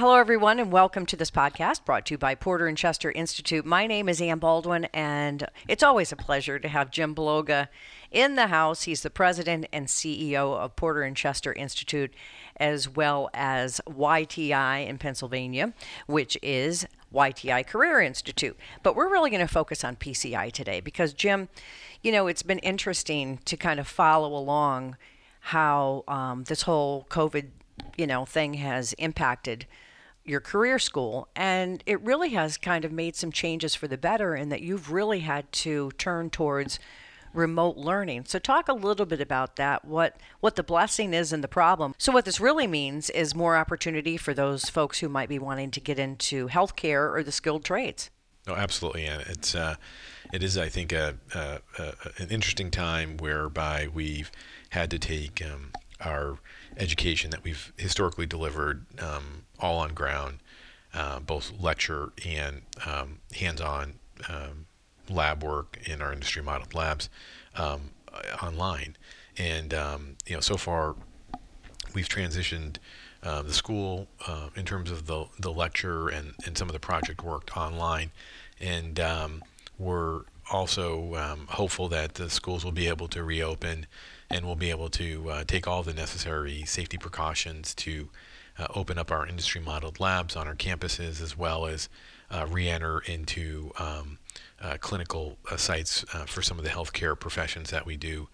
Hello, everyone, and welcome to this podcast brought to you by Porter and Chester Institute. My name is Ann Baldwin, and it's always a pleasure to have Jim Bologa in the house. He's the president and CEO of Porter and Chester Institute, as well as YTI in Pennsylvania, which is YTI Career Institute. But we're really going to focus on PCI today because, Jim, you know, it's been interesting to kind of follow along how um, this whole COVID you know thing has impacted your career school and it really has kind of made some changes for the better in that you've really had to turn towards remote learning. So talk a little bit about that, what what the blessing is and the problem. So what this really means is more opportunity for those folks who might be wanting to get into healthcare or the skilled trades. Oh, absolutely, and it's uh, it is I think a, a, a, an interesting time whereby we've had to take um, our education that we've historically delivered um, all on ground, uh, both lecture and um, hands-on um, lab work in our industry modeled labs um, online. And um, you know, so far we've transitioned uh, the school uh, in terms of the the lecture and, and some of the project work online, and we're also um, hopeful that the schools will be able to reopen and we'll be able to uh, take all the necessary safety precautions to uh, open up our industry modeled labs on our campuses as well as uh, re-enter into um, uh, clinical uh, sites uh, for some of the healthcare professions that we do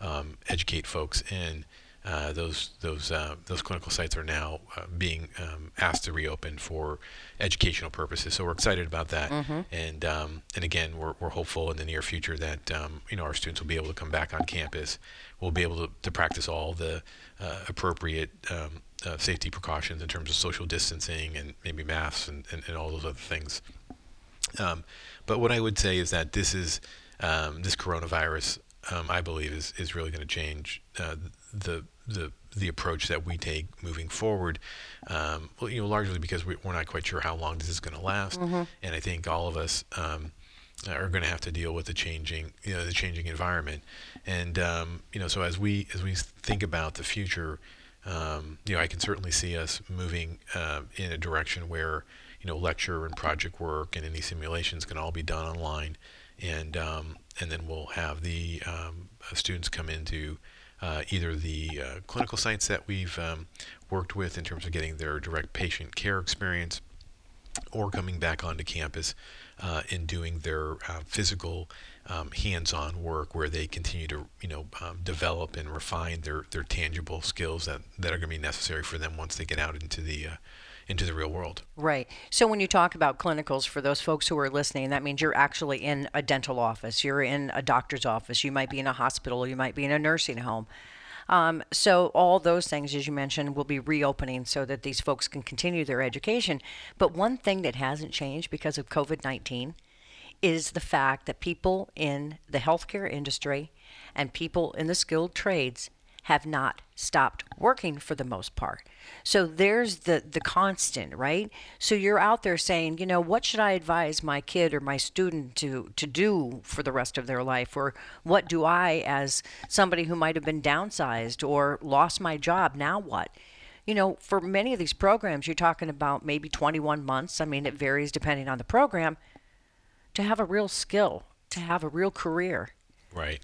um, educate folks in. Uh, those those uh, those clinical sites are now uh, being um, asked to reopen for educational purposes. So we're excited about that, mm-hmm. and um, and again, we're, we're hopeful in the near future that um, you know our students will be able to come back on campus. We'll be able to, to practice all the uh, appropriate um, uh, safety precautions in terms of social distancing and maybe masks and, and, and all those other things. Um, but what I would say is that this is um, this coronavirus um, I believe is is really going to change uh, the the the approach that we take moving forward. Um, well, you know, largely because we, are not quite sure how long this is going to last, mm-hmm. and I think all of us um, are going to have to deal with the changing, you know, the changing environment. And um, you know, so as we as we think about the future, um, you know, I can certainly see us moving uh, in a direction where you know lecture and project work and any simulations can all be done online, and um, and then we'll have the um, students come into uh, either the uh, clinical sites that we've um, worked with in terms of getting their direct patient care experience, or coming back onto campus uh, and doing their uh, physical um, hands-on work where they continue to you know um, develop and refine their, their tangible skills that, that are going to be necessary for them once they get out into the uh, into the real world. Right. So when you talk about clinicals, for those folks who are listening, that means you're actually in a dental office, you're in a doctor's office, you might be in a hospital, you might be in a nursing home. Um, so all those things, as you mentioned, will be reopening so that these folks can continue their education. But one thing that hasn't changed because of COVID 19 is the fact that people in the healthcare industry and people in the skilled trades have not stopped working for the most part. So there's the the constant, right? So you're out there saying, you know, what should I advise my kid or my student to to do for the rest of their life or what do I as somebody who might have been downsized or lost my job, now what? You know, for many of these programs you're talking about maybe 21 months. I mean, it varies depending on the program to have a real skill, to have a real career. Right.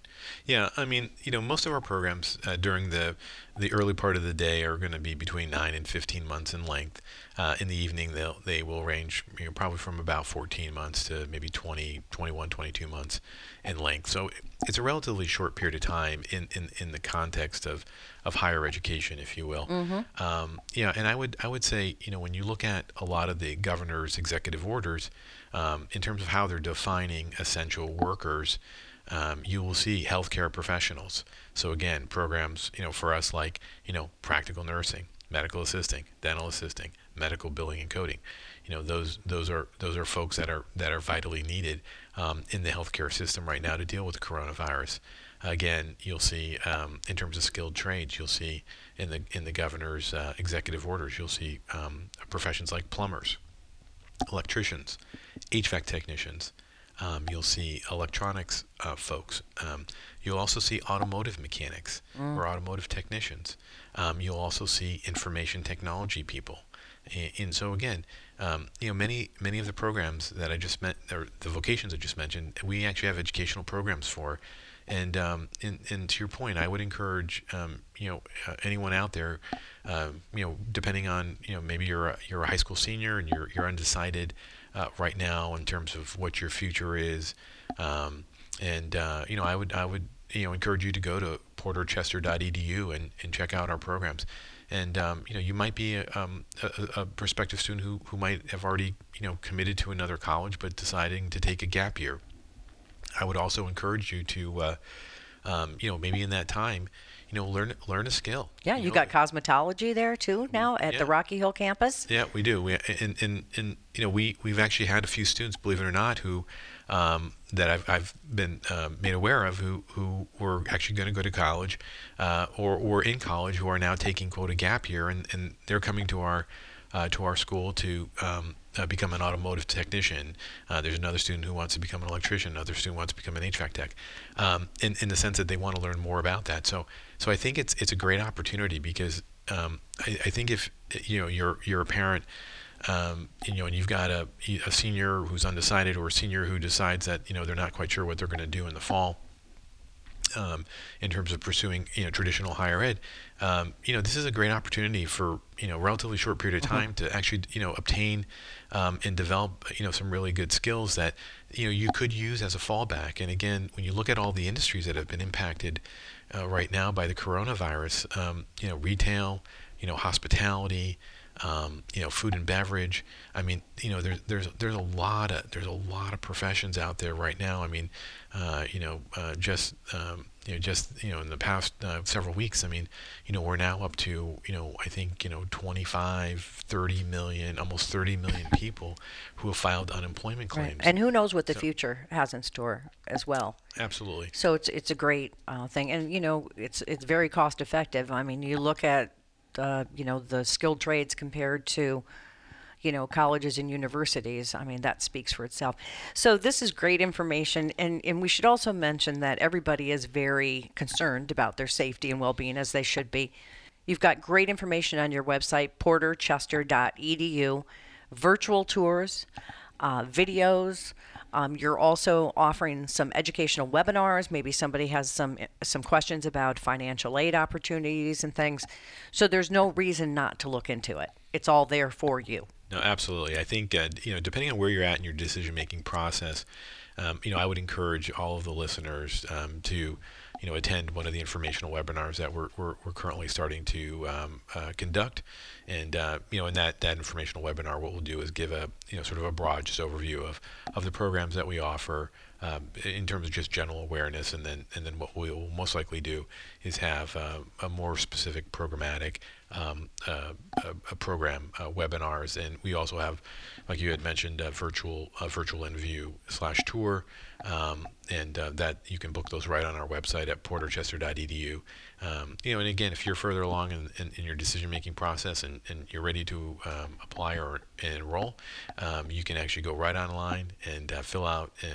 Yeah. I mean, you know, most of our programs uh, during the the early part of the day are going to be between nine and 15 months in length. Uh, in the evening, they'll they will range you know, probably from about 14 months to maybe 20, 21, 22 months in length. So it's a relatively short period of time in, in, in the context of, of higher education, if you will. Mm-hmm. Um, yeah. And I would I would say you know when you look at a lot of the governor's executive orders um, in terms of how they're defining essential workers um, you will see healthcare professionals. So again, programs you know for us like you know practical nursing, medical assisting, dental assisting, medical billing and coding. You know those those are those are folks that are that are vitally needed um, in the healthcare system right now to deal with coronavirus. Again, you'll see um, in terms of skilled trades, you'll see in the in the governor's uh, executive orders, you'll see um, professions like plumbers, electricians, HVAC technicians, um, you'll see electronics uh, folks. Um, you'll also see automotive mechanics mm. or automotive technicians. Um, you'll also see information technology people. And, and so again, um, you know, many many of the programs that I just meant, or the vocations I just mentioned, we actually have educational programs for. And, um, and, and to your point, I would encourage um, you know uh, anyone out there, uh, you know, depending on you know maybe you're a, you're a high school senior and you're you're undecided uh, right now in terms of what your future is, um, and uh, you know I would I would you know encourage you to go to porterchester.edu and, and check out our programs. And um, you know you might be a, um, a, a, prospective student who, who might have already you know committed to another college but deciding to take a gap year. I would also encourage you to uh, um, you know maybe in that time you know learn learn a skill. Yeah you, you know, got cosmetology there too now at yeah. the Rocky Hill campus? Yeah we do. We, and, and, and you know we we've actually had a few students believe it or not who um, that I've, I've been uh, made aware of who, who were actually going to go to college uh, or, or in college who are now taking quote a gap year and, and they're coming to our uh, to our school to um, uh, become an automotive technician. Uh, there's another student who wants to become an electrician. Another student wants to become an HVAC tech. Um, in, in the sense that they want to learn more about that. So so I think it's it's a great opportunity because um, I, I think if you know you're you're a parent um, you know, and you've got a, a senior who's undecided or a senior who decides that you know they're not quite sure what they're going to do in the fall. Um, in terms of pursuing you know traditional higher ed, um, you know this is a great opportunity for you know relatively short period of time mm-hmm. to actually you know obtain um, and develop you know some really good skills that you know you could use as a fallback. And again, when you look at all the industries that have been impacted uh, right now by the coronavirus, um, you know retail, you know hospitality, um, you know, food and beverage. I mean, you know, there's there's there's a lot of there's a lot of professions out there right now. I mean, uh, you know, uh, just um, you know, just you know, in the past uh, several weeks, I mean, you know, we're now up to you know, I think you know, 25, 30 million, almost 30 million people who have filed unemployment claims. Right. And who knows what the so, future has in store as well. Absolutely. So it's it's a great uh, thing, and you know, it's it's very cost effective. I mean, you look at uh, you know, the skilled trades compared to, you know, colleges and universities. I mean, that speaks for itself. So this is great information, and and we should also mention that everybody is very concerned about their safety and well-being, as they should be. You've got great information on your website, porterchester.edu, virtual tours, uh, videos. Um, you're also offering some educational webinars. Maybe somebody has some some questions about financial aid opportunities and things. So there's no reason not to look into it. It's all there for you. No, absolutely. I think uh, you know, depending on where you're at in your decision-making process, um, you know, I would encourage all of the listeners um, to you know, attend one of the informational webinars that we're, we're, we're currently starting to um, uh, conduct. And, uh, you know, in that, that informational webinar, what we'll do is give a, you know, sort of a broad just overview of, of the programs that we offer um, in terms of just general awareness. And then, and then what we'll most likely do is have uh, a more specific programmatic um, uh, a, a program uh, webinars. And we also have, like you had mentioned, a virtual, virtual interview slash tour. Um, and uh, that you can book those right on our website at porterchester.edu. Um, you know, and again, if you're further along in, in, in your decision-making process and, and, you're ready to um, apply or enroll, um, you can actually go right online and uh, fill out an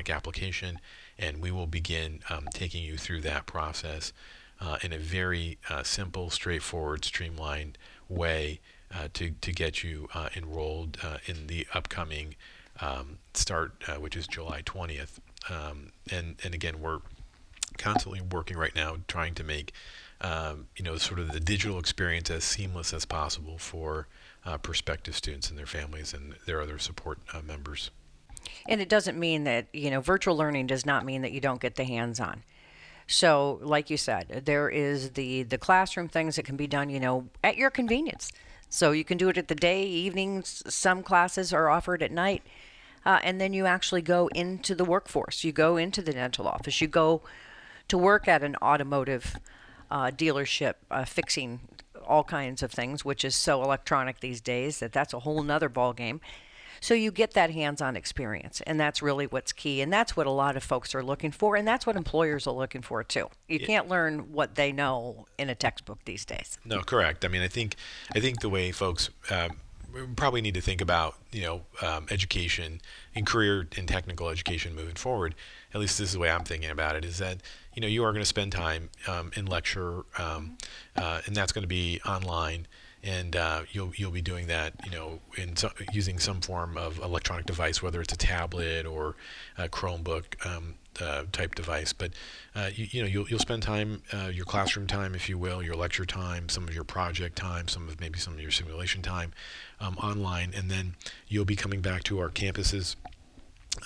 electronic application, and we will begin um, taking you through that process uh, in a very uh, simple, straightforward, streamlined way uh, to to get you uh, enrolled uh, in the upcoming um, start, which is July 20th. Um, and and again, we're constantly working right now, trying to make um, you know sort of the digital experience as seamless as possible for uh, prospective students and their families and their other support uh, members. And it doesn't mean that you know virtual learning does not mean that you don't get the hands-on. So, like you said, there is the the classroom things that can be done, you know, at your convenience. So you can do it at the day, evenings. Some classes are offered at night uh, and then you actually go into the workforce. You go into the dental office. You go to work at an automotive uh, dealership uh, fixing all kinds of things, which is so electronic these days that that's a whole nother ball game. So you get that hands-on experience, and that's really what's key, and that's what a lot of folks are looking for, and that's what employers are looking for too. You yeah. can't learn what they know in a textbook these days. No, correct. I mean, I think I think the way folks um, we probably need to think about you know um, education and career and technical education moving forward. At least this is the way I'm thinking about it. Is that you know you are going to spend time um, in lecture, um, uh, and that's going to be online. And uh, you'll you'll be doing that, you know, in so, using some form of electronic device, whether it's a tablet or a Chromebook. Um, uh, type device, but uh, you, you know you'll, you'll spend time, uh, your classroom time, if you will, your lecture time, some of your project time, some of maybe some of your simulation time um, online, and then you'll be coming back to our campuses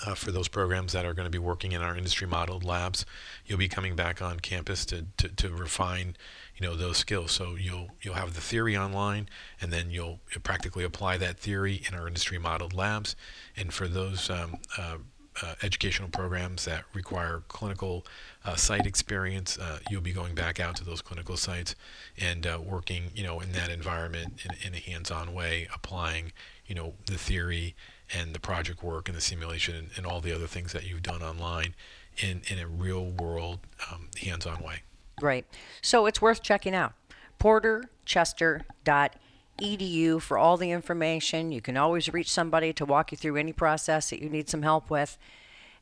uh, for those programs that are going to be working in our industry modeled labs. You'll be coming back on campus to, to, to refine, you know, those skills. So you'll you'll have the theory online, and then you'll practically apply that theory in our industry modeled labs. And for those um, uh, uh, educational programs that require clinical uh, site experience, uh, you'll be going back out to those clinical sites and uh, working, you know, in that environment in, in a hands-on way, applying, you know, the theory and the project work and the simulation and, and all the other things that you've done online in, in a real world um, hands-on way. Great. So it's worth checking out. porterchester.edu for all the information. You can always reach somebody to walk you through any process that you need some help with.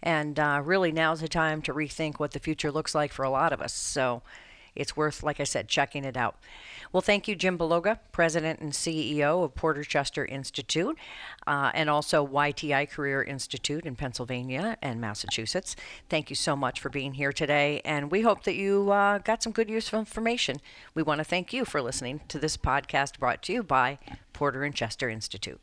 And uh, really, now's the time to rethink what the future looks like for a lot of us. So it's worth, like I said, checking it out. Well, thank you, Jim Bologa, President and CEO of Porter Chester Institute, uh, and also YTI Career Institute in Pennsylvania and Massachusetts. Thank you so much for being here today, and we hope that you uh, got some good useful information. We want to thank you for listening to this podcast brought to you by Porter and Chester Institute.